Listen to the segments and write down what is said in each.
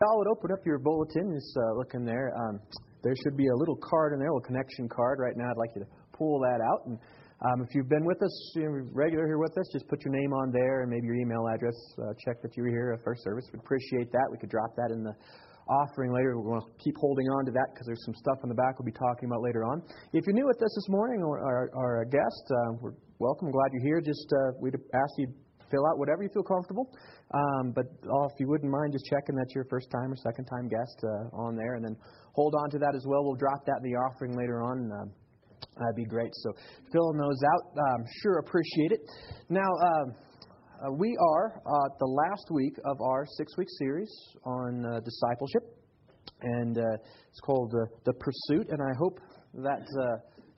Y'all would open up your bulletin, just uh, looking there. Um, there should be a little card in there, a little connection card. Right now, I'd like you to pull that out. And um, if you've been with us, you're regular here with us, just put your name on there and maybe your email address. Uh, check that you were here at first service. We'd appreciate that. We could drop that in the offering later. We're going to keep holding on to that because there's some stuff in the back we'll be talking about later on. If you're new with us this morning or, are a guest, uh, we're welcome. Glad you're here. Just uh, we'd ask you fill out whatever you feel comfortable. Um, but oh, if you wouldn't mind just checking that you're first time or second time guest uh, on there, and then hold on to that as well. We'll drop that in the offering later on. Uh, that'd be great. So filling those out, um, sure appreciate it. Now. Um, uh, we are uh, the last week of our six week series on uh, discipleship, and uh, it's called The Pursuit. And I hope that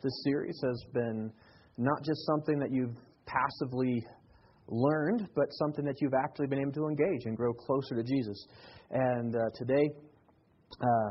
this series has been not just something that you've passively learned, but something that you've actually been able to engage and grow closer to Jesus. And uh, today, uh,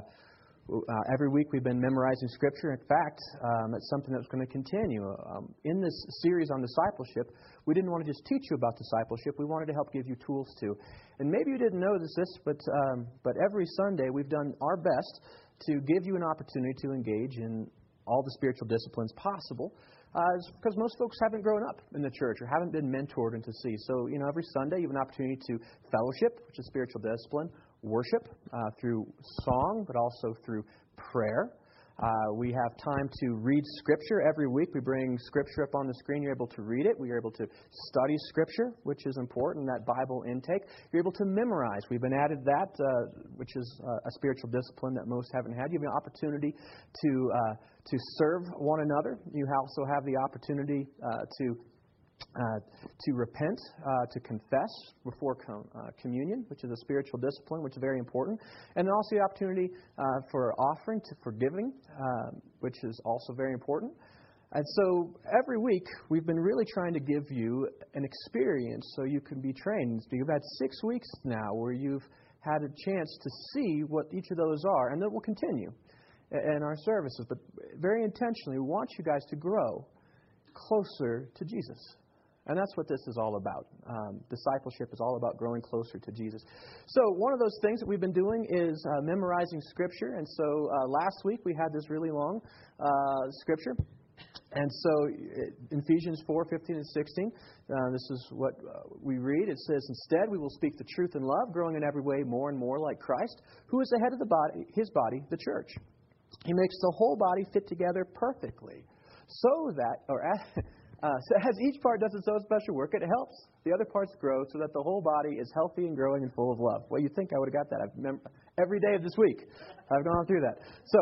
uh, every week we've been memorizing Scripture. In fact, um, it's something that's going to continue. Um, in this series on discipleship, we didn't want to just teach you about discipleship. We wanted to help give you tools too. And maybe you didn't notice this, but um, but every Sunday we've done our best to give you an opportunity to engage in all the spiritual disciplines possible uh, because most folks haven't grown up in the church or haven't been mentored into see. So, you know, every Sunday you have an opportunity to fellowship, which is spiritual discipline, worship uh, through song, but also through prayer. Uh, we have time to read Scripture every week. We bring Scripture up on the screen. You're able to read it. We are able to study Scripture, which is important, that Bible intake. You're able to memorize. We've been added that, uh, which is uh, a spiritual discipline that most haven't had. You have an opportunity to, uh, to serve one another. You also have the opportunity uh, to uh, to repent, uh, to confess before com- uh, communion, which is a spiritual discipline, which is very important, and then also the opportunity uh, for offering, to forgiving, uh, which is also very important. And so every week we've been really trying to give you an experience so you can be trained. You've had six weeks now where you've had a chance to see what each of those are, and that will continue in our services. But very intentionally, we want you guys to grow closer to Jesus. And that's what this is all about. Um, discipleship is all about growing closer to Jesus. So, one of those things that we've been doing is uh, memorizing Scripture. And so, uh, last week we had this really long uh, Scripture. And so, in Ephesians 4 15 and 16, uh, this is what uh, we read. It says, Instead, we will speak the truth in love, growing in every way more and more like Christ, who is the head of the body, his body, the church. He makes the whole body fit together perfectly, so that, or Uh, so as each part does its own special work, it helps the other parts grow so that the whole body is healthy and growing and full of love. Well, you think I would have got that? I've mem- every day of this week, I've gone through that. So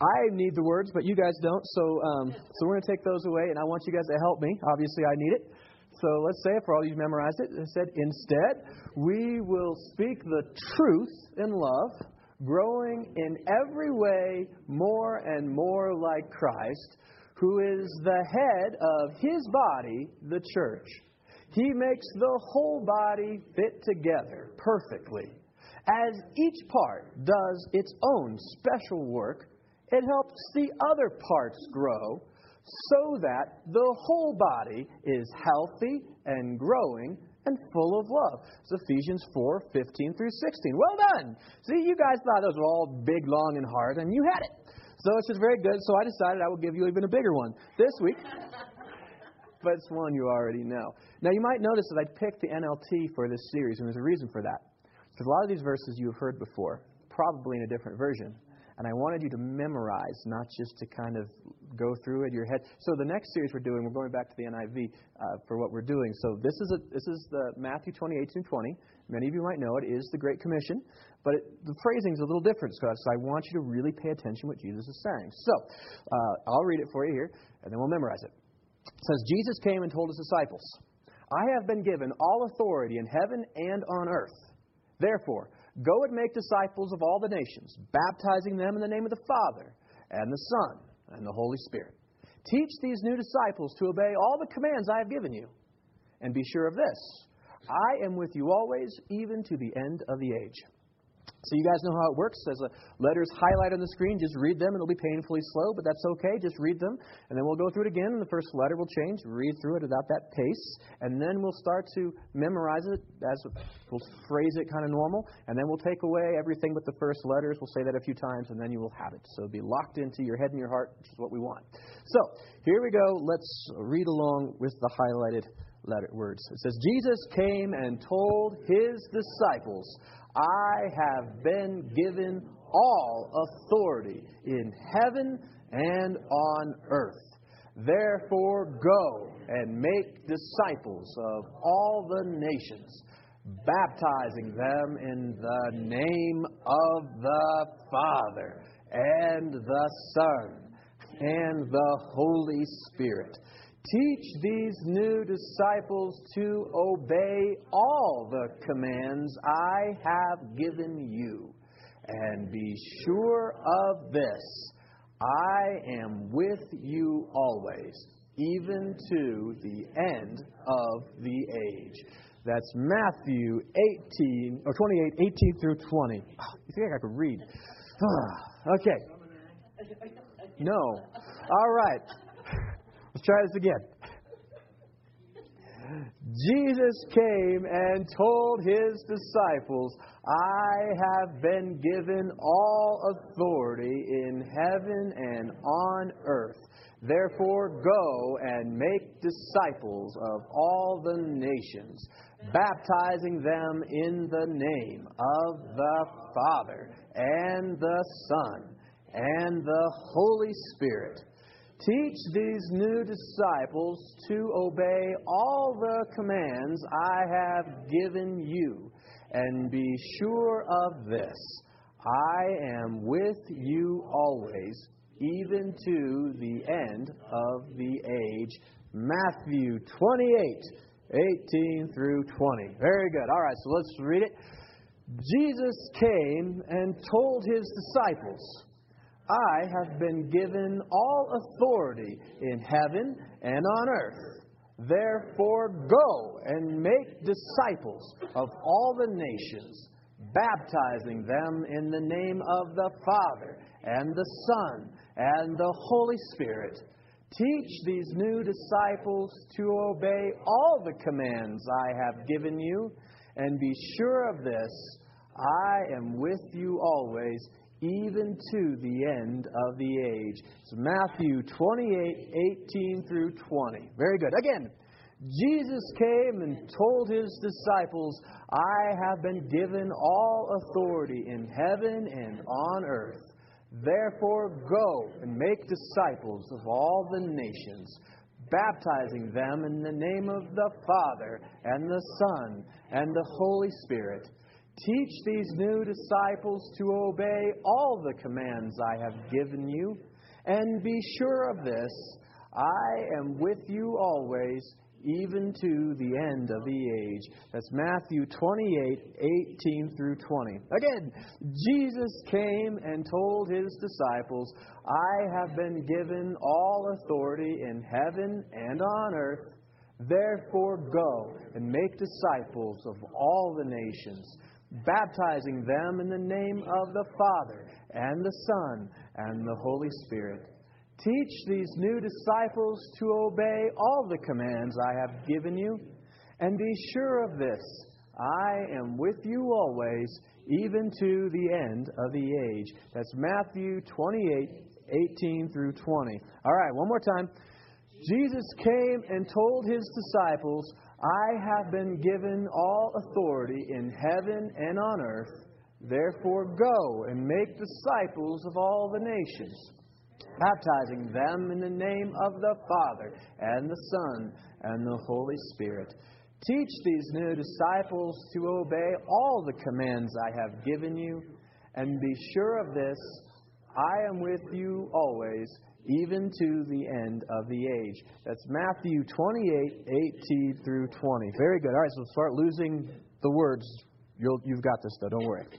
I need the words, but you guys don't. So um, so we're going to take those away, and I want you guys to help me. Obviously, I need it. So let's say for all you've memorized it. It said, instead, we will speak the truth in love, growing in every way more and more like Christ who is the head of his body, the church. He makes the whole body fit together perfectly. As each part does its own special work, it helps the other parts grow so that the whole body is healthy and growing and full of love. It's Ephesians 4 15 through 16. Well done. See, you guys thought those were all big, long, and hard, and you had it. So it's just very good. So I decided I would give you even a bigger one this week. but it's one you already know. Now, you might notice that I picked the NLT for this series, and there's a reason for that. Because a lot of these verses you have heard before, probably in a different version. And I wanted you to memorize, not just to kind of go through it in your head. So the next series we're doing, we're going back to the NIV uh, for what we're doing. So this is a, this is the Matthew 28 and 20. Many of you might know it is the Great Commission, but it, the phrasing is a little different. So I want you to really pay attention to what Jesus is saying. So uh, I'll read it for you here, and then we'll memorize it. It says, Jesus came and told his disciples, I have been given all authority in heaven and on earth. Therefore, Go and make disciples of all the nations, baptizing them in the name of the Father, and the Son, and the Holy Spirit. Teach these new disciples to obey all the commands I have given you. And be sure of this I am with you always, even to the end of the age. So you guys know how it works. As a letters highlight on the screen, just read them. It'll be painfully slow, but that's okay. Just read them, and then we'll go through it again. And the first letter will change. Read through it without that pace, and then we'll start to memorize it as we'll phrase it kind of normal, and then we'll take away everything but the first letters. We'll say that a few times, and then you will have it. So it'll be locked into your head and your heart, which is what we want. So here we go. Let's read along with the highlighted letter words. It says, Jesus came and told his disciples. I have been given all authority in heaven and on earth. Therefore, go and make disciples of all the nations, baptizing them in the name of the Father and the Son and the Holy Spirit Teach these new disciples to obey all the commands I have given you. And be sure of this I am with you always, even to the end of the age. That's Matthew 18, or 28, 18 through 20. Ah, you think I could read? Ah, okay. No. All right. Let's try this again. Jesus came and told his disciples, I have been given all authority in heaven and on earth. Therefore, go and make disciples of all the nations, baptizing them in the name of the Father and the Son and the Holy Spirit Teach these new disciples to obey all the commands I have given you, and be sure of this I am with you always, even to the end of the age. Matthew 28, 18 through 20. Very good. All right, so let's read it. Jesus came and told his disciples, I have been given all authority in heaven and on earth. Therefore, go and make disciples of all the nations, baptizing them in the name of the Father and the Son and the Holy Spirit. Teach these new disciples to obey all the commands I have given you, and be sure of this I am with you always even to the end of the age. It's Matthew 28 18 through 20. Very good. Again, Jesus came and told his disciples, I have been given all authority in heaven and on earth. Therefore, go and make disciples of all the nations, baptizing them in the name of the Father and the Son and the Holy Spirit Teach these new disciples to obey all the commands I have given you, and be sure of this I am with you always, even to the end of the age. That's Matthew 28 18 through 20. Again, Jesus came and told his disciples, I have been given all authority in heaven and on earth. Therefore, go and make disciples of all the nations baptizing them in the name of the Father and the Son and the Holy Spirit. Teach these new disciples to obey all the commands I have given you, and be sure of this I am with you always, even to the end of the age. That's Matthew 28 18 through 20. All right, one more time. Jesus came and told his disciples, I have been given all authority in heaven and on earth. Therefore, go and make disciples of all the nations, baptizing them in the name of the Father and the Son and the Holy Spirit. Teach these new disciples to obey all the commands I have given you, and be sure of this I am with you always even to the end of the age. That's Matthew 28, 18 through 20. Very good. All right, so start losing the words. you have got this, though. Don't worry. It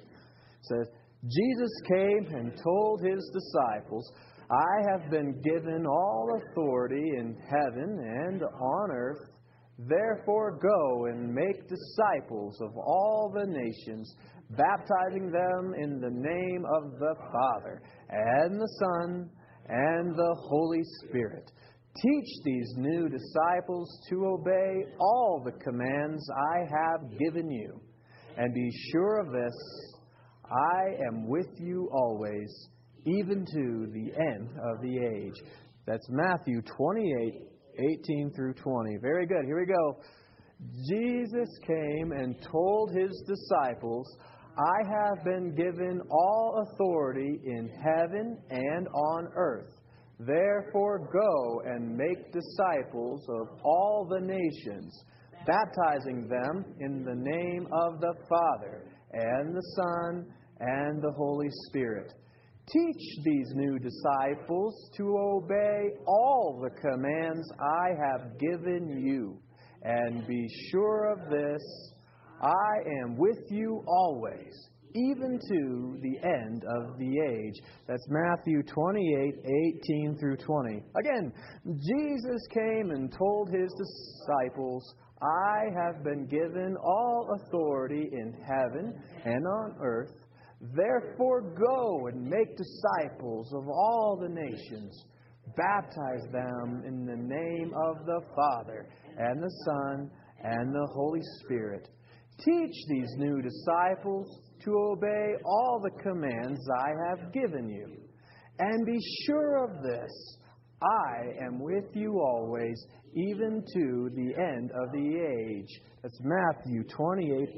says, Jesus came and told his disciples, I have been given all authority in heaven and on earth. Therefore, go and make disciples of all the nations, baptizing them in the name of the Father, and the Son, and the Holy Spirit. Teach these new disciples to obey all the commands I have given you. And be sure of this I am with you always, even to the end of the age. That's Matthew 28 18 through 20. Very good. Here we go. Jesus came and told his disciples, I have been given all authority in heaven and on earth. Therefore, go and make disciples of all the nations, baptizing them in the name of the Father, and the Son, and the Holy Spirit Teach these new disciples to obey all the commands I have given you. And be sure of this I am with you always, even to the end of the age. That's Matthew 28 18 through 20. Again, Jesus came and told his disciples, I have been given all authority in heaven and on earth. Therefore, go and make disciples of all the nations. Baptize them in the name of the Father, and the Son, and the Holy Spirit. Teach these new disciples to obey all the commands I have given you. And be sure of this I am with you always, even to the end of the age. That's Matthew 28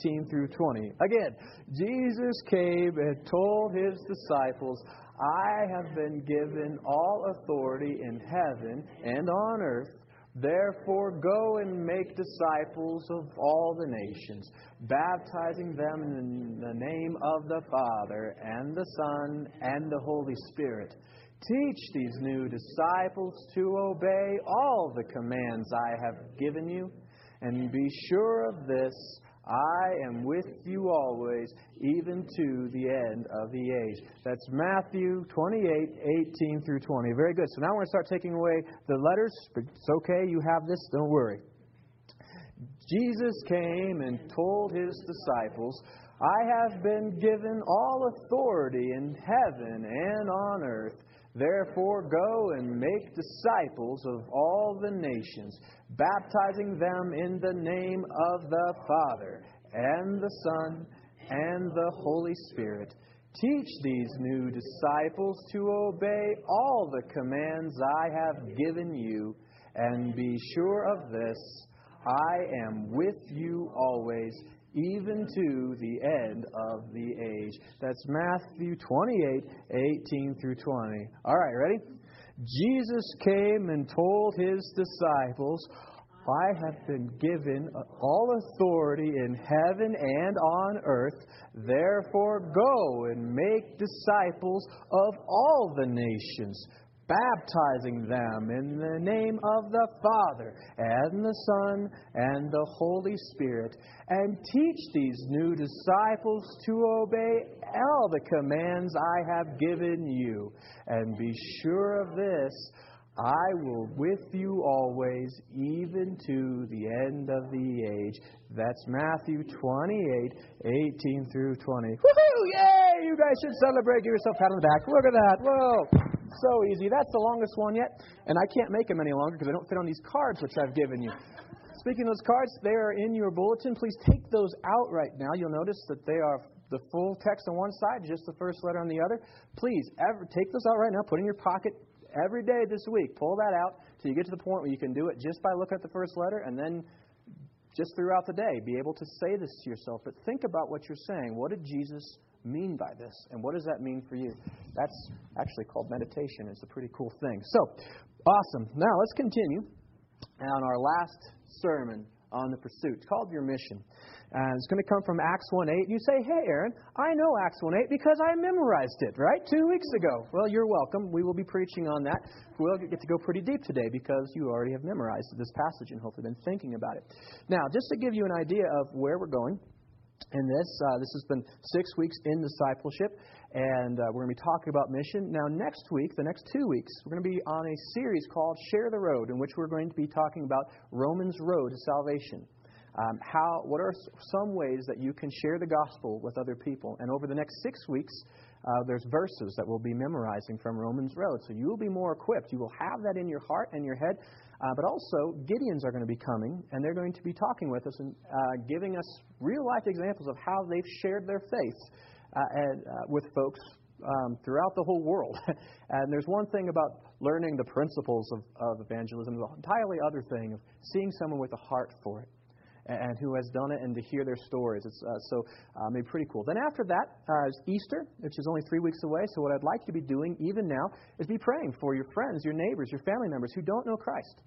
18 through 20. Again, Jesus came and told his disciples, I have been given all authority in heaven and on earth. Therefore, go and make disciples of all the nations, baptizing them in the name of the Father, and the Son, and the Holy Spirit. Teach these new disciples to obey all the commands I have given you, and be sure of this I am with you always, even to the end of the age. That's Matthew 28, 18 through 20. Very good. So now we're going to start taking away the letters. It's okay, you have this, don't worry. Jesus came and told his disciples, I have been given all authority in heaven and on earth. Therefore, go and make disciples of all the nations, baptizing them in the name of the Father, and the Son, and the Holy Spirit. Teach these new disciples to obey all the commands I have given you, and be sure of this I am with you always even to the end of the age. That's Matthew 28 18 through 20. All right, ready? Jesus came and told his disciples, I have been given all authority in heaven and on earth. Therefore, go and make disciples of all the nations baptizing them in the name of the Father and the Son and the Holy Spirit, and teach these new disciples to obey all the commands I have given you. And be sure of this I will with you always, even to the end of the age. That's Matthew 28, 18 through 20. Woohoo! Yay! You guys should celebrate. Give yourself a pat on the back. Look at that. Whoa! So easy. That's the longest one yet. And I can't make them any longer because they don't fit on these cards which I've given you. Speaking of those cards, they are in your bulletin. Please take those out right now. You'll notice that they are the full text on one side, just the first letter on the other. Please, ever, take those out right now. Put in your pocket every day this week. Pull that out till you get to the point where you can do it just by looking at the first letter and then just throughout the day be able to say this to yourself. But think about what you're saying. What did Jesus mean by this? And what does that mean for you? That's actually called meditation. It's a pretty cool thing. So, awesome. Now, let's continue on our last sermon on the pursuit. Called Your Mission. And it's going to come from Acts 1 8. You say, Hey, Aaron, I know Acts 1 8 because I memorized it, right? Two weeks ago. Well, you're welcome. We will be preaching on that. We'll get to go pretty deep today because you already have memorized this passage and hopefully been thinking about it. Now, just to give you an idea of where we're going, in this. Uh, this has been six weeks in discipleship, and uh, we're going to be talking about mission. Now, next week, the next two weeks, we're going to be on a series called Share the Road, in which we're going to be talking about Romans' road to salvation. Um, how, what are some ways that you can share the gospel with other people? And over the next six weeks, uh, there's verses that we'll be memorizing from Romans Road. So you will be more equipped. You will have that in your heart and your head. Uh, but also, Gideons are going to be coming, and they're going to be talking with us and uh, giving us real life examples of how they've shared their faith uh, and, uh, with folks um, throughout the whole world. and there's one thing about learning the principles of, of evangelism, the entirely other thing of seeing someone with a heart for it and who has done it and to hear their stories. It's uh, so um, it's pretty cool. Then after that uh, is Easter, which is only three weeks away. So what I'd like you to be doing even now is be praying for your friends, your neighbors, your family members who don't know Christ.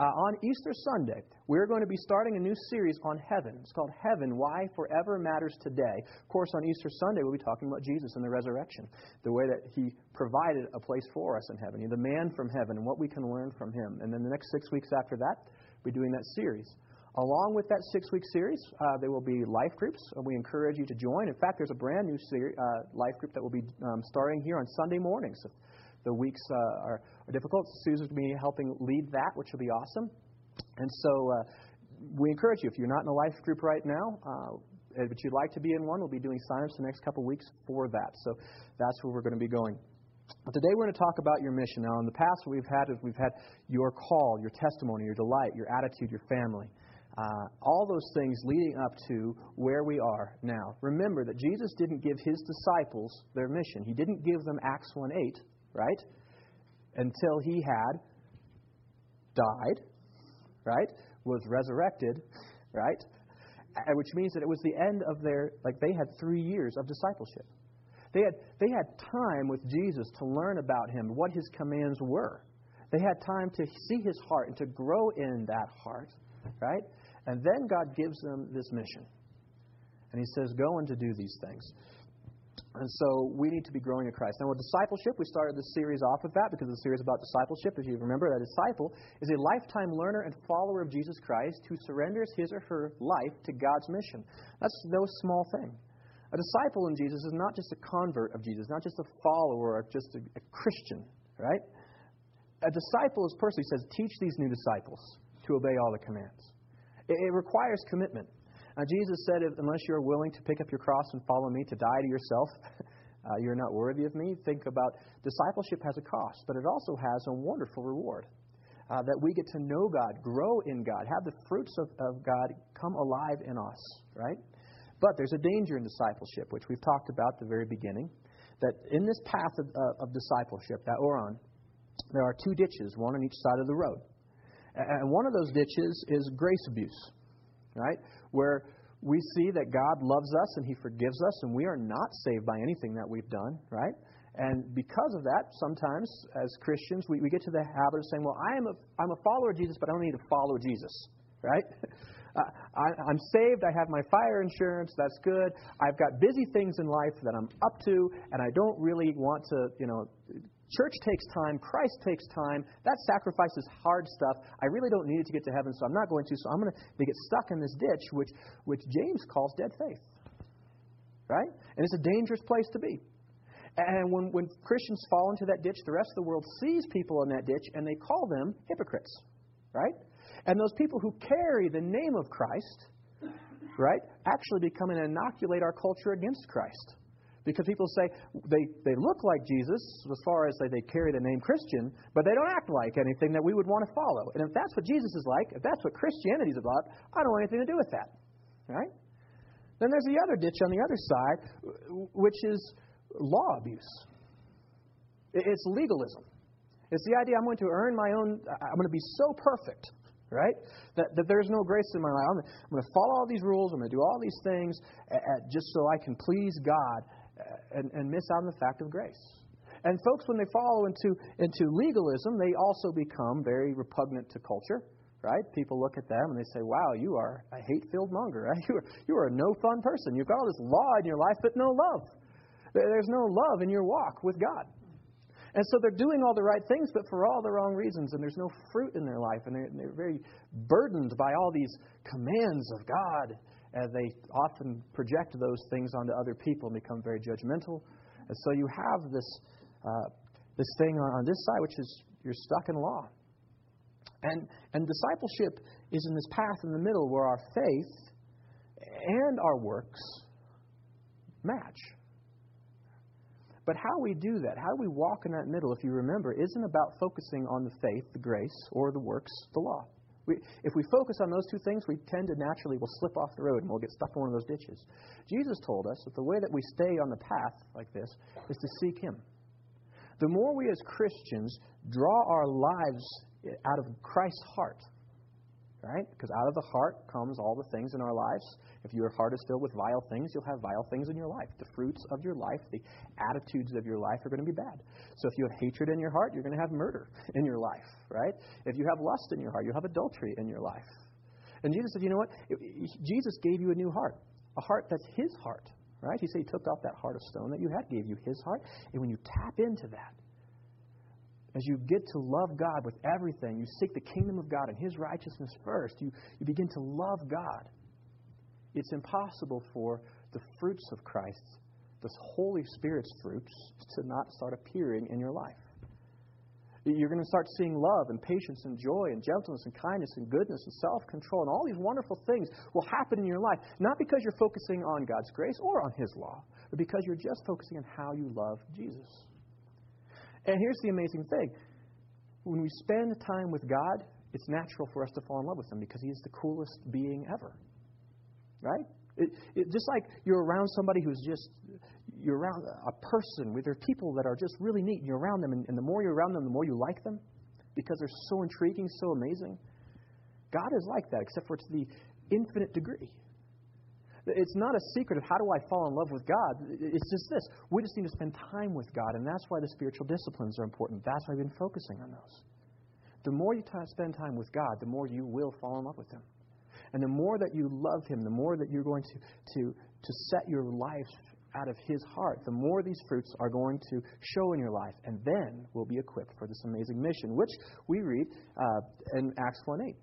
Uh, on Easter Sunday, we're going to be starting a new series on heaven. It's called Heaven Why Forever Matters Today. Of course, on Easter Sunday, we'll be talking about Jesus and the resurrection, the way that He provided a place for us in heaven, the man from heaven, and what we can learn from Him. And then the next six weeks after that, we'll be doing that series. Along with that six week series, uh, there will be life groups. and we encourage you to join. In fact, there's a brand new ser- uh, life group that will be um, starting here on Sunday mornings. If the weeks uh, are, are, difficult, Susan's going to be helping lead that, which will be awesome. And so uh, we encourage you, if you're not in a life group right now, uh, but you'd like to be in one, we'll be doing signups the next couple weeks for that. So that's where we're going to be going. Today we're going to talk about your mission. Now, in the past, what we've had is we've had your call, your testimony, your delight, your attitude, your family. Uh, all those things leading up to where we are now. Remember that Jesus didn't give his disciples their mission. He didn't give them Acts 1 8, right? Until he had died, right? Was resurrected, right? Which means that it was the end of their, like they had three years of discipleship. They had, they had time with Jesus to learn about him, what his commands were. They had time to see his heart and to grow in that heart, right? And then God gives them this mission. And He says, Go and to do these things. And so we need to be growing in Christ. Now, with discipleship, we started this series off with that because the series about discipleship, if you remember, a disciple is a lifetime learner and follower of Jesus Christ who surrenders his or her life to God's mission. That's no small thing. A disciple in Jesus is not just a convert of Jesus, not just a follower or just a, a Christian, right? A disciple is a person who says, Teach these new disciples to obey all the commands. It, it requires commitment. Now, Jesus said, unless you're willing to pick up your cross and follow me, to die to yourself, uh, you're not worthy of me. Think about discipleship has a cost, but it also has a wonderful reward. Uh, that we get to know God, grow in God, have the fruits of, of God come alive in us, right? But there's a danger in discipleship, which we've talked about at the very beginning. That in this path of, uh, of discipleship that on, there are two ditches, one on each side of the road. And one of those ditches is grace abuse, right? Where we see that God loves us and He forgives us, and we are not saved by anything that we've done, right? And because of that, sometimes as Christians, we, we get to the habit of saying, well, I am a, I'm a follower of Jesus, but I don't need to follow Jesus, right? Uh, I, I'm saved. I have my fire insurance. That's good. I've got busy things in life that I'm up to, and I don't really want to, you know, Church takes time. Christ takes time. That sacrifice is hard stuff. I really don't need it to get to heaven, so I'm not going to. So I'm going to get stuck in this ditch, which, which James calls dead faith. Right? And it's a dangerous place to be. And when, when Christians fall into that ditch, the rest of the world sees people in that ditch and they call them hypocrites. Right? And those people who carry the name of Christ, right, actually become and inoculate our culture against Christ. Because people say they, they look like Jesus as far as they, they carry the name Christian, but they don't act like anything that we would want to follow. And if that's what Jesus is like, if that's what Christianity is about, I don't want anything to do with that. Right? Then there's the other ditch on the other side, which is law abuse. It's legalism. It's the idea I'm going to earn my own, I'm going to be so perfect, right? That, that there's no grace in my life. I'm, I'm going to follow all these rules. I'm going to do all these things just so I can please God and, and miss out on the fact of grace. And folks, when they follow into, into legalism, they also become very repugnant to culture, right? People look at them and they say, wow, you are a hate filled monger. Right? You, are, you are a no fun person. You've got all this law in your life, but no love. There's no love in your walk with God. And so they're doing all the right things, but for all the wrong reasons, and there's no fruit in their life, and they're, they're very burdened by all these commands of God and they often project those things onto other people and become very judgmental. And so you have this, uh, this thing on, on this side, which is you're stuck in law. And, and discipleship is in this path in the middle where our faith and our works match. But how we do that, how we walk in that middle, if you remember, isn't about focusing on the faith, the grace, or the works, the law. We, if we focus on those two things, we tend to naturally will slip off the road and we'll get stuck in one of those ditches. Jesus told us that the way that we stay on the path like this is to seek Him. The more we as Christians draw our lives out of Christ's heart, right? Because out of the heart comes all the things in our lives. If your heart is filled with vile things, you'll have vile things in your life. The fruits of your life, the attitudes of your life are going to be bad. So if you have hatred in your heart, you're going to have murder in your life, right? If you have lust in your heart, you'll have adultery in your life. And Jesus said, you know what? Jesus gave you a new heart, a heart that's his heart, right? He said he took off that heart of stone that you had, gave you his heart. And when you tap into that, as you get to love God with everything, you seek the kingdom of God and His righteousness first, you, you begin to love God. It's impossible for the fruits of Christ, the Holy Spirit's fruits, to not start appearing in your life. You're going to start seeing love and patience and joy and gentleness and kindness and goodness and self control and all these wonderful things will happen in your life, not because you're focusing on God's grace or on His law, but because you're just focusing on how you love Jesus. And here's the amazing thing when we spend time with God, it's natural for us to fall in love with Him because He is the coolest being ever. Right? It, it, just like you're around somebody who's just, you're around a person where there people that are just really neat, and you're around them, and, and the more you're around them, the more you like them because they're so intriguing, so amazing. God is like that, except for to the infinite degree. It's not a secret of how do I fall in love with God. It's just this. We just need to spend time with God, and that's why the spiritual disciplines are important. That's why I've been focusing on those. The more you t- spend time with God, the more you will fall in love with Him. And the more that you love Him, the more that you're going to, to, to set your life out of His heart, the more these fruits are going to show in your life. And then we'll be equipped for this amazing mission, which we read uh, in Acts 1 8.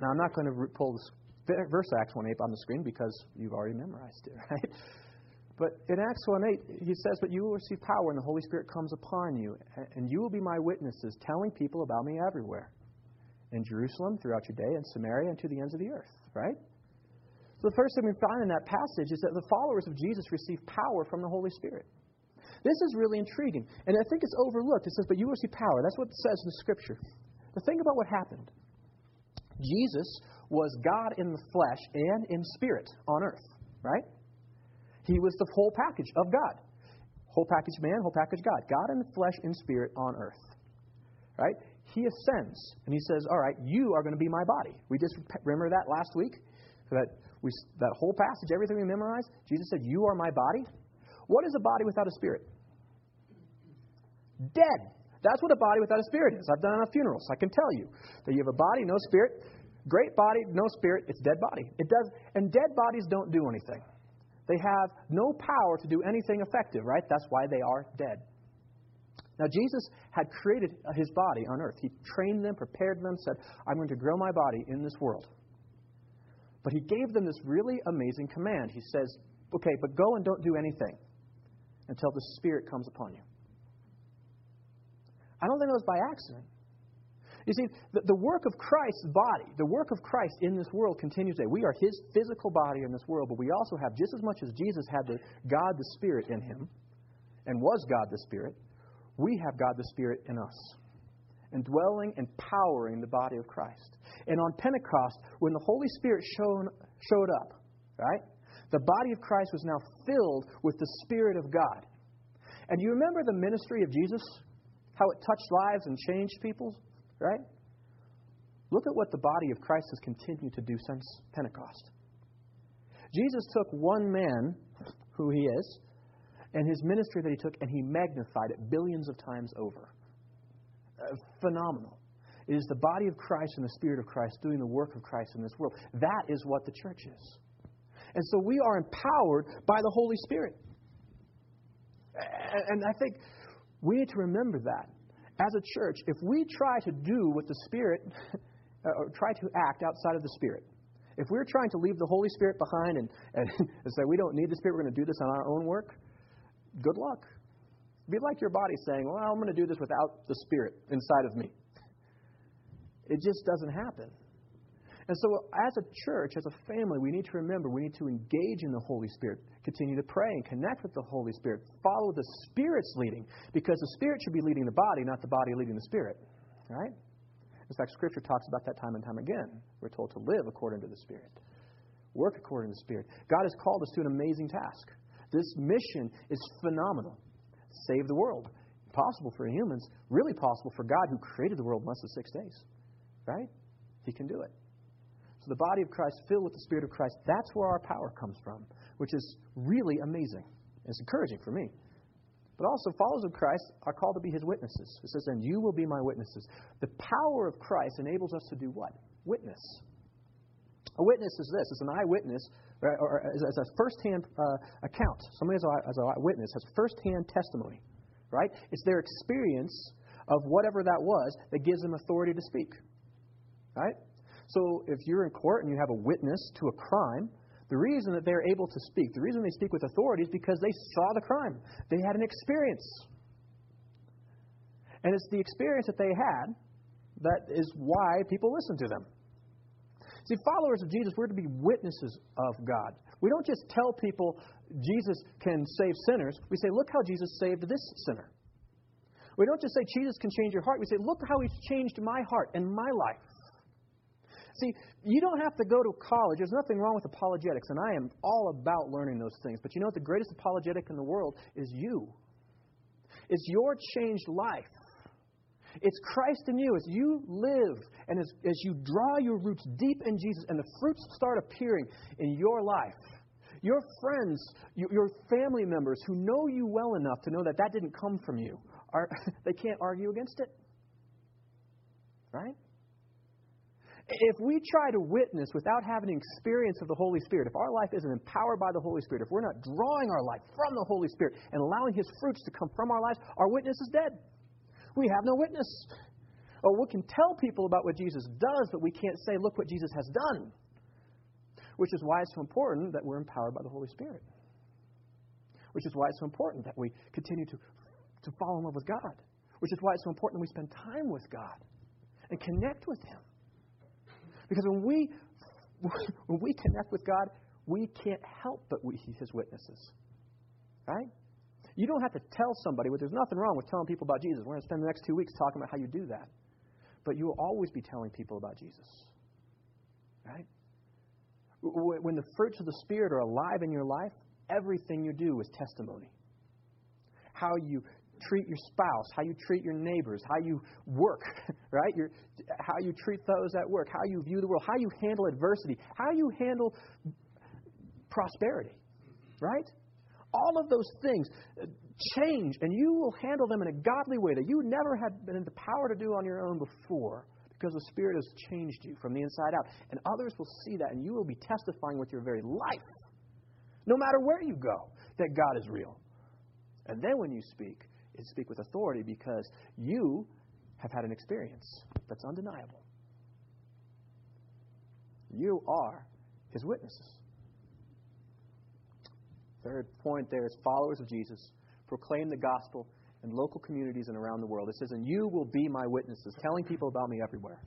Now, I'm not going to pull this verse Acts 1 8 on the screen because you've already memorized it, right? But in Acts 1 8, he says, But you will receive power when the Holy Spirit comes upon you, and you will be my witnesses, telling people about me everywhere. In Jerusalem, throughout Judea and Samaria, and to the ends of the earth, right? So the first thing we find in that passage is that the followers of Jesus receive power from the Holy Spirit. This is really intriguing. And I think it's overlooked. It says, But you will receive power. That's what it says in the scripture. But think about what happened. Jesus was God in the flesh and in spirit on earth, right? He was the whole package of God. Whole package man, whole package God. God in the flesh and spirit on earth. Right? He ascends and he says, All right, you are going to be my body. We just remember that last week? That, we, that whole passage, everything we memorized, Jesus said, You are my body. What is a body without a spirit? Dead. That's what a body without a spirit is. I've done enough funerals. I can tell you that you have a body, no spirit. Great body, no spirit, it's dead body. It does, and dead bodies don't do anything. They have no power to do anything effective, right? That's why they are dead. Now, Jesus had created his body on earth. He trained them, prepared them, said, I'm going to grow my body in this world. But he gave them this really amazing command. He says, Okay, but go and don't do anything until the Spirit comes upon you. I don't think that was by accident. You see, the, the work of Christ's body, the work of Christ in this world continues today. We are his physical body in this world, but we also have, just as much as Jesus had the God the Spirit in him and was God the Spirit, we have God the Spirit in us, indwelling and powering the body of Christ. And on Pentecost, when the Holy Spirit showed, showed up, right, the body of Christ was now filled with the Spirit of God. And you remember the ministry of Jesus? How it touched lives and changed people? Right? Look at what the body of Christ has continued to do since Pentecost. Jesus took one man, who he is, and his ministry that he took, and he magnified it billions of times over. Uh, phenomenal. It is the body of Christ and the Spirit of Christ doing the work of Christ in this world. That is what the church is. And so we are empowered by the Holy Spirit. And I think we need to remember that as a church, if we try to do what the Spirit, or try to act outside of the Spirit, If we're trying to leave the Holy Spirit behind and, and, and say we don't need the Spirit, we're going to do this on our own work, good luck. Be like your body saying, Well, I'm going to do this without the Spirit inside of me. It just doesn't happen. And so, as a church, as a family, we need to remember we need to engage in the Holy Spirit, continue to pray and connect with the Holy Spirit, follow the Spirit's leading, because the Spirit should be leading the body, not the body leading the Spirit. Right? In fact, Scripture talks about that time and time again. We're told to live according to the Spirit, work according to the Spirit. God has called us to an amazing task. This mission is phenomenal. Save the world. Possible for humans, really possible for God who created the world in less than six days. Right? He can do it. So the body of Christ filled with the Spirit of Christ, that's where our power comes from, which is really amazing. It's encouraging for me. But also, followers of Christ are called to be his witnesses. It says, and you will be my witnesses. The power of Christ enables us to do what? Witness. A witness is this it's an eyewitness, or, or as a first hand uh, account. Somebody as, a, as an eyewitness has first hand testimony, right? It's their experience of whatever that was that gives them authority to speak, right? So if you're in court and you have a witness to a crime, the reason that they're able to speak, the reason they speak with authority is because they saw the crime. They had an experience. And it's the experience that they had that is why people listen to them. See, followers of Jesus, we're to be witnesses of God. We don't just tell people Jesus can save sinners. We say, look how Jesus saved this sinner. We don't just say Jesus can change your heart. We say, look how he's changed my heart and my life. See, you don't have to go to college. There's nothing wrong with apologetics, and I am all about learning those things. But you know what? The greatest apologetic in the world is you. It's your changed life. It's Christ in you as you live and as, as you draw your roots deep in Jesus and the fruits start appearing in your life. Your friends, your family members who know you well enough to know that that didn't come from you, are, they can't argue against it. Right? If we try to witness without having experience of the Holy Spirit, if our life isn't empowered by the Holy Spirit, if we're not drawing our life from the Holy Spirit and allowing His fruits to come from our lives, our witness is dead. We have no witness. Or we can tell people about what Jesus does, but we can't say, look what Jesus has done. Which is why it's so important that we're empowered by the Holy Spirit. Which is why it's so important that we continue to, to fall in love with God. Which is why it's so important that we spend time with God and connect with Him. Because when we when we connect with God, we can't help but be His witnesses. Right? You don't have to tell somebody, but there's nothing wrong with telling people about Jesus. We're going to spend the next two weeks talking about how you do that. But you will always be telling people about Jesus. Right? When the fruits of the Spirit are alive in your life, everything you do is testimony. How you treat your spouse, how you treat your neighbors, how you work, right? Your, how you treat those at work, how you view the world, how you handle adversity, how you handle prosperity, right? All of those things uh, change, and you will handle them in a godly way that you never had been in the power to do on your own before because the Spirit has changed you from the inside out. And others will see that, and you will be testifying with your very life, no matter where you go, that God is real. And then when you speak, is speak with authority because you have had an experience that's undeniable. You are his witnesses. Third point there is followers of Jesus proclaim the gospel in local communities and around the world. It says, And you will be my witnesses, telling people about me everywhere.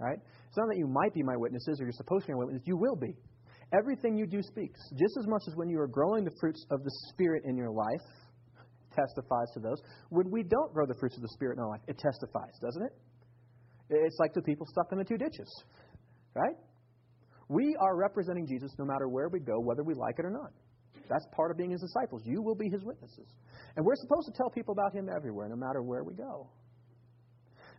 Right? It's not that you might be my witnesses or you're supposed to be my witnesses, you will be. Everything you do speaks. Just as much as when you are growing the fruits of the Spirit in your life, testifies to those. When we don't grow the fruits of the Spirit in our life, it testifies, doesn't it? It's like the people stuck in the two ditches, right? We are representing Jesus no matter where we go, whether we like it or not. That's part of being his disciples. You will be his witnesses. And we're supposed to tell people about him everywhere, no matter where we go.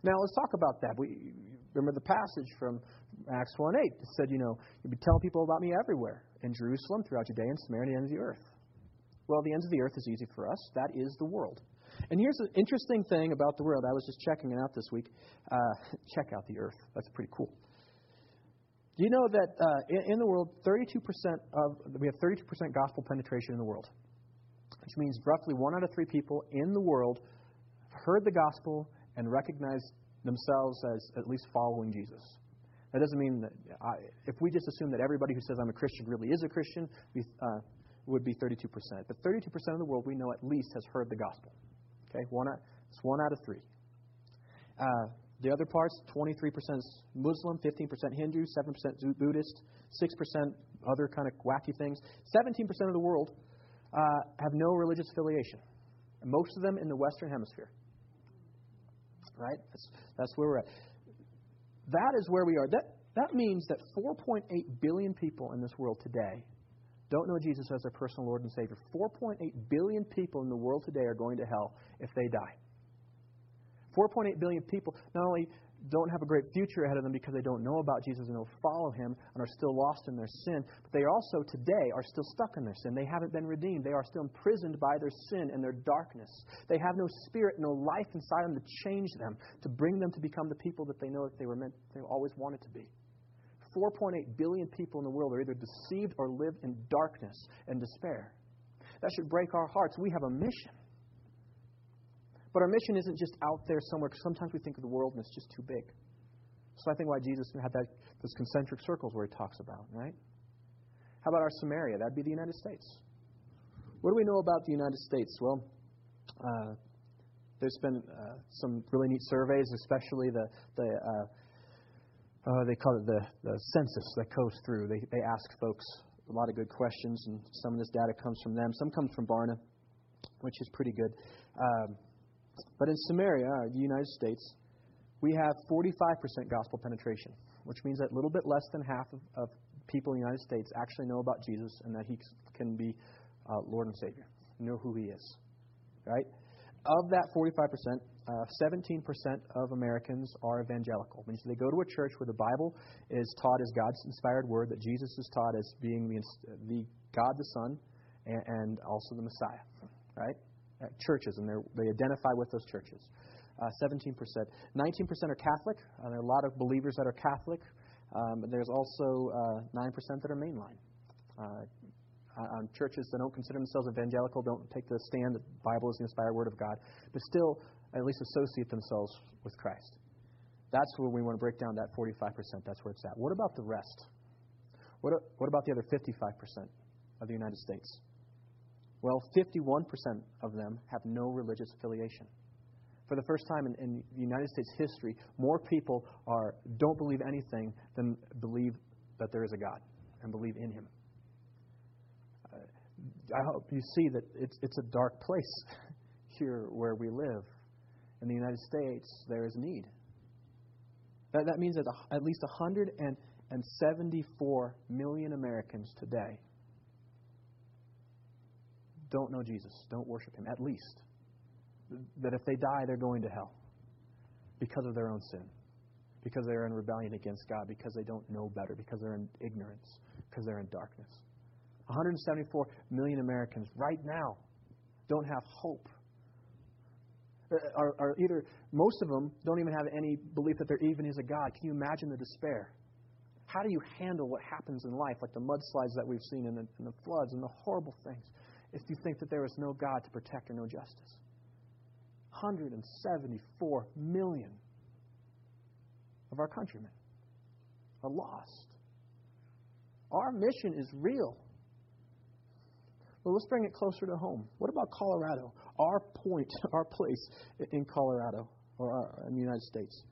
Now, let's talk about that. We remember the passage from Acts 1 8. It said, you know, you'll be telling people about me everywhere in Jerusalem, throughout Judea and Samaria, and the earth. Well, the ends of the earth is easy for us. That is the world. And here's an interesting thing about the world. I was just checking it out this week. Uh, check out the earth. That's pretty cool. Do you know that uh, in, in, the world, 32% of we have 32% gospel penetration in the world, which means roughly one out of three people in the world heard the gospel and recognized themselves as at least following Jesus. That doesn't mean that I, if we just assume that everybody who says I'm a Christian really is a Christian, we, uh, would be 32%. But 32% of the world we know at least has heard the gospel. Okay, one out, it's one out of three. Uh, the other parts, 23% Muslim, 15% Hindu, 7% Buddhist, 6% other kind of wacky things. 17% of the world uh, have no religious affiliation. Most of them in the Western Hemisphere. Right? That's, that's where we're at. That is where we are. That, that means that 4.8 billion people in this world today don't know Jesus as their personal Lord and Savior. 4.8 billion people in the world today are going to hell if they die. 4.8 billion people not only don't have a great future ahead of them because they don't know about Jesus and don't follow him and are still lost in their sin, but they also today are still stuck in their sin. They haven't been redeemed. They are still imprisoned by their sin and their darkness. They have no spirit, no life inside them to change them, to bring them to become the people that they know that they were meant they always wanted to be. 4.8 billion people in the world are either deceived or live in darkness and despair. That should break our hearts. We have a mission. But our mission isn't just out there somewhere, sometimes we think of the world and it's just too big. So I think why Jesus had that, those concentric circles where he talks about, right? How about our Samaria? That'd be the United States. What do we know about the United States? Well, uh, there's been uh, some really neat surveys, especially the, the uh, uh, they call it the, the census that goes through. They, they ask folks a lot of good questions, and some of this data comes from them. Some comes from Barna, which is pretty good. Um, but in Samaria, the United States, we have 45% gospel penetration, which means that a little bit less than half of, of people in the United States actually know about Jesus and that he can be uh, Lord and Savior, know who he is. Right? Of that 45%, uh, 17% of Americans are evangelical. Means they go to a church where the Bible is taught as God's inspired word, that Jesus is taught as being the, the God the Son and, and also the Messiah. Right? At churches, and they identify with those churches. Uh, 17%. 19% are Catholic. Uh, there are a lot of believers that are Catholic. Um, there's also uh, 9% that are mainline. Uh, on churches that don't consider themselves evangelical, don't take the stand that the Bible is the inspired Word of God, but still at least associate themselves with Christ. That's where we want to break down that 45%. That's where it's at. What about the rest? What, what about the other 55% of the United States? Well, 51% of them have no religious affiliation. For the first time in, in United States history, more people are, don't believe anything than believe that there is a God and believe in Him. I hope you see that it's, it's a dark place here where we live in the United States, there is need. That, that means that at least 174 million Americans today don't know Jesus, don't worship Him, at least. That if they die, they're going to hell because of their own sin, because they're in rebellion against God, because they don't know better, because they're in ignorance, because they're in darkness. 174 million Americans right now don't have hope uh, are, are either, most of them don't even have any belief that there even is a God. Can you imagine the despair? How do you handle what happens in life, like the mudslides that we've seen and the, and the floods and the horrible things, if you think that there is no God to protect or no justice? 174 million of our countrymen are lost. Our mission is real. Well, let's bring it closer to home. What about Colorado? Our point, our place in Colorado or our, in the United States.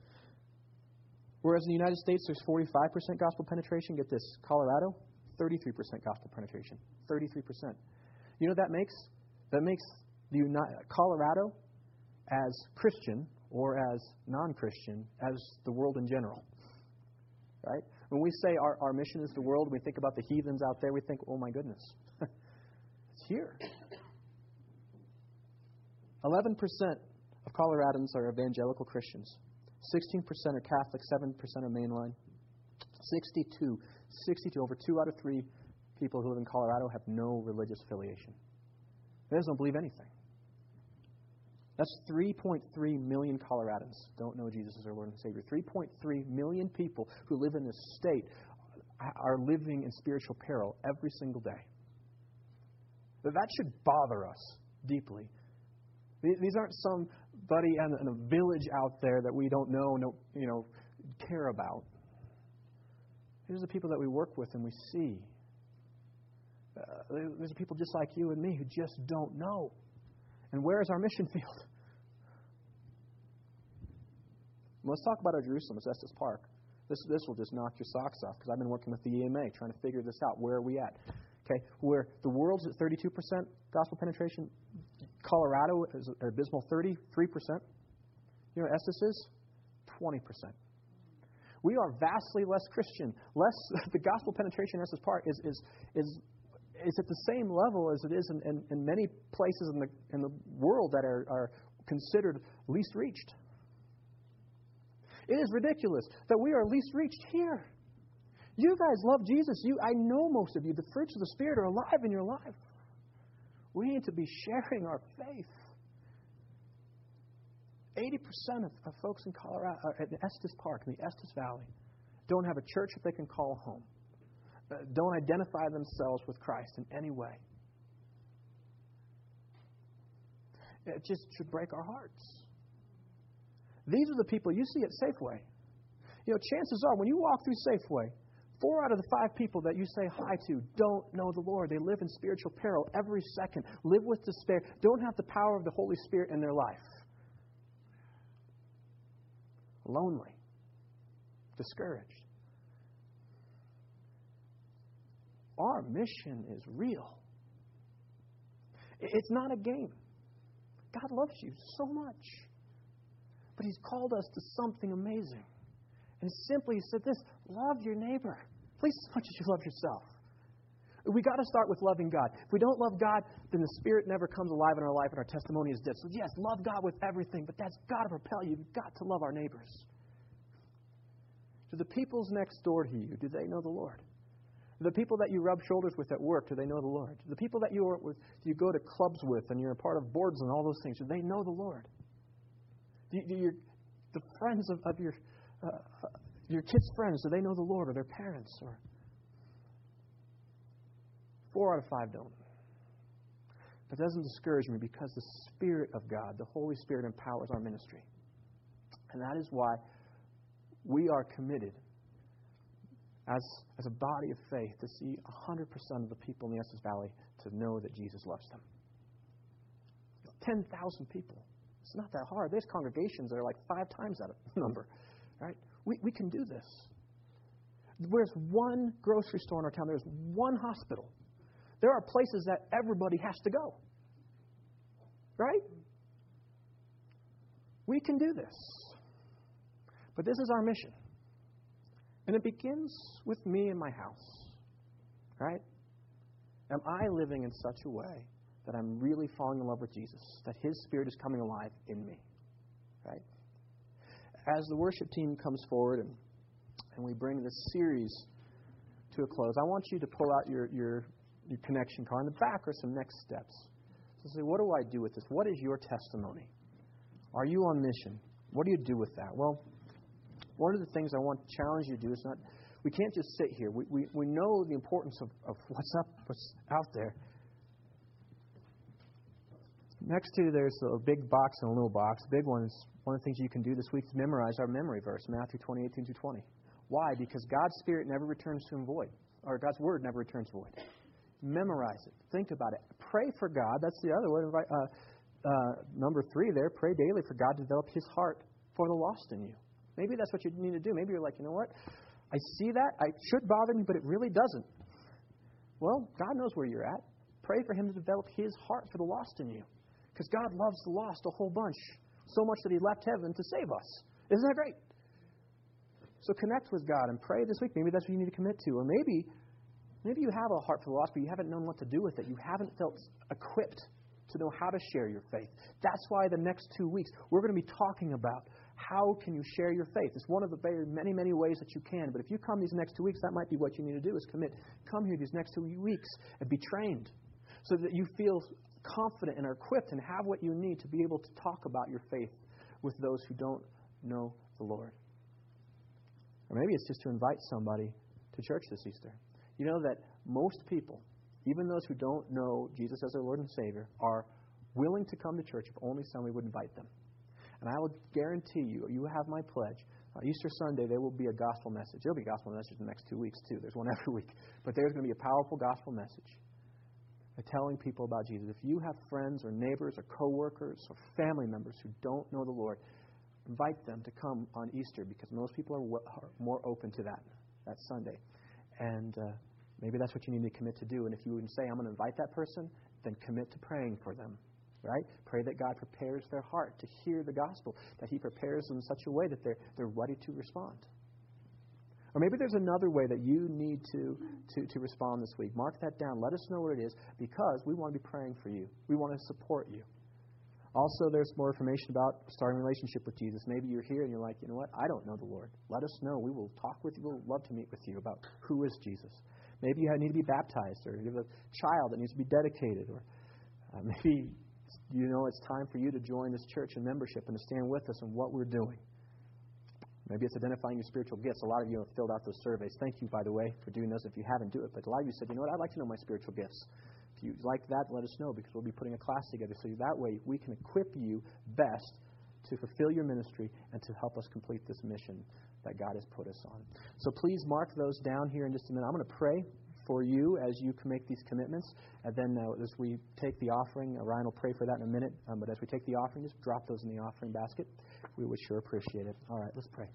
Whereas in the United States there's 45% gospel penetration, get this, Colorado, 33% gospel penetration. 33%. You know what that makes? That makes the Uni- Colorado as Christian or as non Christian as the world in general. Right? When we say our, our mission is the world, we think about the heathens out there, we think, oh my goodness, here. 11% of Coloradans are evangelical Christians. 16% are Catholic, 7% are mainline. 62, 62, over two out of three people who live in Colorado have no religious affiliation. They just don't believe anything. That's 3.3 million Coloradans don't know Jesus as their Lord and Savior. 3.3 million people who live in this state are living in spiritual peril every single day. That should bother us deeply. These aren't somebody in a village out there that we don't know, no, you know, care about. These are the people that we work with and we see. Uh, these are people just like you and me who just don't know. And where is our mission field? Let's talk about our Jerusalem as Estes Park. This, this will just knock your socks off because I've been working with the EMA trying to figure this out. Where are we at? Okay, where the world's at 32% gospel penetration, Colorado is abysmal 33%. You know, Estes is 20%. We are vastly less Christian. Less the gospel penetration in Estes Park is, is, is, is at the same level as it is in, in, in many places in the, in the world that are, are considered least reached. It is ridiculous that we are least reached here. You guys love Jesus. You, I know most of you. The fruits of the Spirit are alive in your life. We need to be sharing our faith. 80% of, of folks in Colorado, uh, at Estes Park, in the Estes Valley, don't have a church that they can call home, uh, don't identify themselves with Christ in any way. It just should break our hearts. These are the people you see at Safeway. You know, chances are when you walk through Safeway, four out of the five people that you say hi to don't know the Lord. They live in spiritual peril every second, live with despair, don't have the power of the Holy Spirit in their life. Lonely, discouraged. Our mission is real. It's not a game. God loves you so much. But He's called us to something amazing. And simply He said this love your neighbor, please as much as you love yourself. We got to start with loving God. If we don't love God, then the Spirit never comes alive in our life and our testimony is dead. So, yes, love God with everything, but that's got to propel you. You've got to love our neighbors. Do the peoples next door to you, do they know the Lord? The people that you rub shoulders with at work, do they know the Lord? The people that you, with, you go to clubs with and you're a part of boards and all those things, do they know the Lord? Do, do your, the friends of, of your, uh, your kids' friends, do they know the Lord or their parents? Or Four out of five don't. But it doesn't discourage me because the Spirit of God, the Holy Spirit, empowers our ministry. And that is why we are committed as, as a body of faith to see 100% of the people in the Estes Valley to know that Jesus loves them. 10,000 people. It's not that hard. There's congregations that are like five times that number. Right? We, we can do this. There's one grocery store in our town, there's one hospital. There are places that everybody has to go. Right? We can do this. But this is our mission. And it begins with me and my house. Right? Am I living in such a way that I'm really falling in love with Jesus, that His Spirit is coming alive in me. Right? As the worship team comes forward and, and we bring this series to a close, I want you to pull out your, your, your connection card. In the back are some next steps. So say, what do I do with this? What is your testimony? Are you on mission? What do you do with that? Well, one of the things I want to challenge you to do is not, we can't just sit here. We, we, we know the importance of, of what's up, what's out there. Next to there's a big box and a little box. The big one is one of the things you can do this week to memorize our memory verse, Matthew 20, 18 through 20. Why? Because God's Spirit never returns to void, or God's Word never returns void. Memorize it. Think about it. Pray for God. That's the other one. Uh, uh, number three there, pray daily for God to develop his heart for the lost in you. Maybe that's what you need to do. Maybe you're like, you know what? I see that. I should bother me, but it really doesn't. Well, God knows where you're at. Pray for him to develop his heart for the lost in you. Because God loves the lost a whole bunch, so much that He left heaven to save us. Isn't that great? So connect with God and pray this week. Maybe that's what you need to commit to. Or maybe, maybe you have a heart for the lost, but you haven't known what to do with it. You haven't felt equipped to know how to share your faith. That's why the next two weeks we're going to be talking about how can you share your faith. It's one of the very many, many ways that you can. But if you come these next two weeks, that might be what you need to do is commit. Come here these next two weeks and be trained so that you feel confident and are equipped and have what you need to be able to talk about your faith with those who don't know the Lord. Or maybe it's just to invite somebody to church this Easter. You know that most people, even those who don't know Jesus as their Lord and Savior, are willing to come to church if only somebody would invite them. And I will guarantee you, you have my pledge, Uh, Easter Sunday, there will be a gospel message. There'll be a gospel message in the next two weeks, too. There's one every week. But there's going to be a powerful gospel message telling people about Jesus. If you have friends or neighbors or coworkers or family members who don't know the Lord, invite them to come on Easter because most people are, are more open to that that Sunday. And uh, maybe that's what you need to commit to do. And if you would say, I'm going to invite that person, then commit to praying for them. Right? Pray that God prepares their heart to hear the gospel, that He prepares them in such a way that they're, they're ready to respond. Or maybe there's another way that you need to, to, to respond this week. Mark that down. Let us know what it is because we want to be praying for you. We want to support you. Also, there's more information about starting a relationship with Jesus. Maybe you're here and you're like, you know what? I don't know the Lord. Let us know. We will talk with you. We'll love to meet with you about who is Jesus. Maybe you need to be baptized, or you have a child that needs to be dedicated, or uh, maybe you know it's time for you to join this church in membership and to stand with us in what we're doing. Maybe it's identifying your spiritual gifts. A lot of you have filled out those surveys. Thank you, by the way, for doing those. If you haven't, do it. But a lot of you said, you know what, I'd like to know my spiritual gifts. If you like that, let us know because we'll be putting a class together. So that way we can equip you best to fulfill your ministry and to help us complete this mission that God has put us on. So please mark those down here in just a minute. I'm going to pray for you as you make these commitments. And then uh, as we take the offering, uh, Ryan will pray for that in a minute. Um, but as we take the offering, just drop those in the offering basket. We would sure appreciate it. All right, let's pray.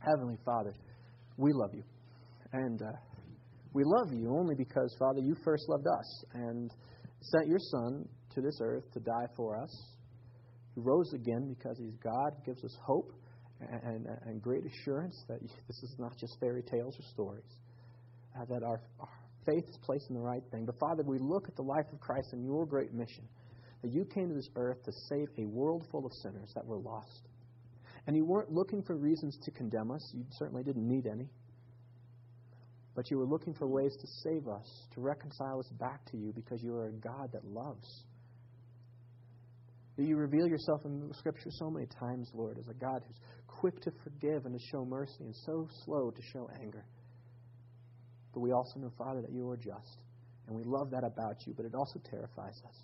Heavenly Father, we love you. And uh, we love you only because, Father, you first loved us and sent your Son to this earth to die for us. He rose again because He's God, gives us hope and, and, and great assurance that this is not just fairy tales or stories uh, that our, our faith is placed in the right thing. But Father, we look at the life of Christ and your great mission that you came to this earth to save a world full of sinners that were lost. And you weren't looking for reasons to condemn us. You certainly didn't need any. But you were looking for ways to save us, to reconcile us back to you because you are a God that loves. You reveal yourself in the Scripture so many times, Lord, as a God who's quick to forgive and to show mercy and so slow to show anger. But we also know, Father, that you are just. And we love that about you, but it also terrifies us.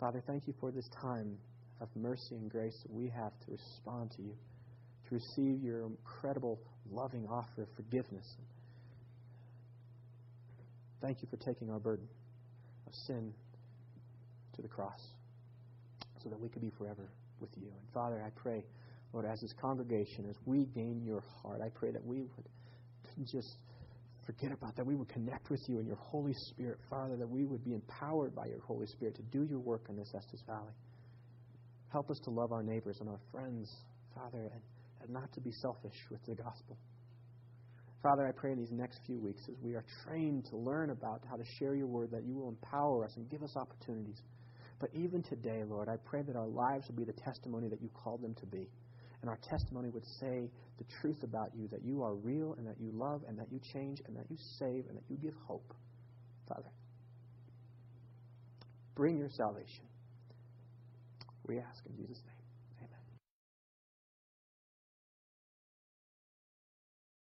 Father, thank you for this time of mercy and grace that we have to respond to you, to receive your incredible, loving offer of forgiveness. Thank you for taking our burden of sin to the cross so that we could be forever with you. And Father, I pray, Lord, as this congregation, as we gain your heart, I pray that we would just forget about that. We would connect with you and your Holy Spirit, Father, that we would be empowered by your Holy Spirit to do your work in this Estes Valley. Help us to love our neighbors and our friends, Father, and, and not to be selfish with the gospel. Father, I pray in these next few weeks as we are trained to learn about how to share your word, that you will empower us and give us opportunities. But even today, Lord, I pray that our lives will be the testimony that you called them to be and our testimony would say the truth about you that you are real and that you love and that you change and that you save and that you give hope. Father, bring your salvation. We ask in Jesus' name.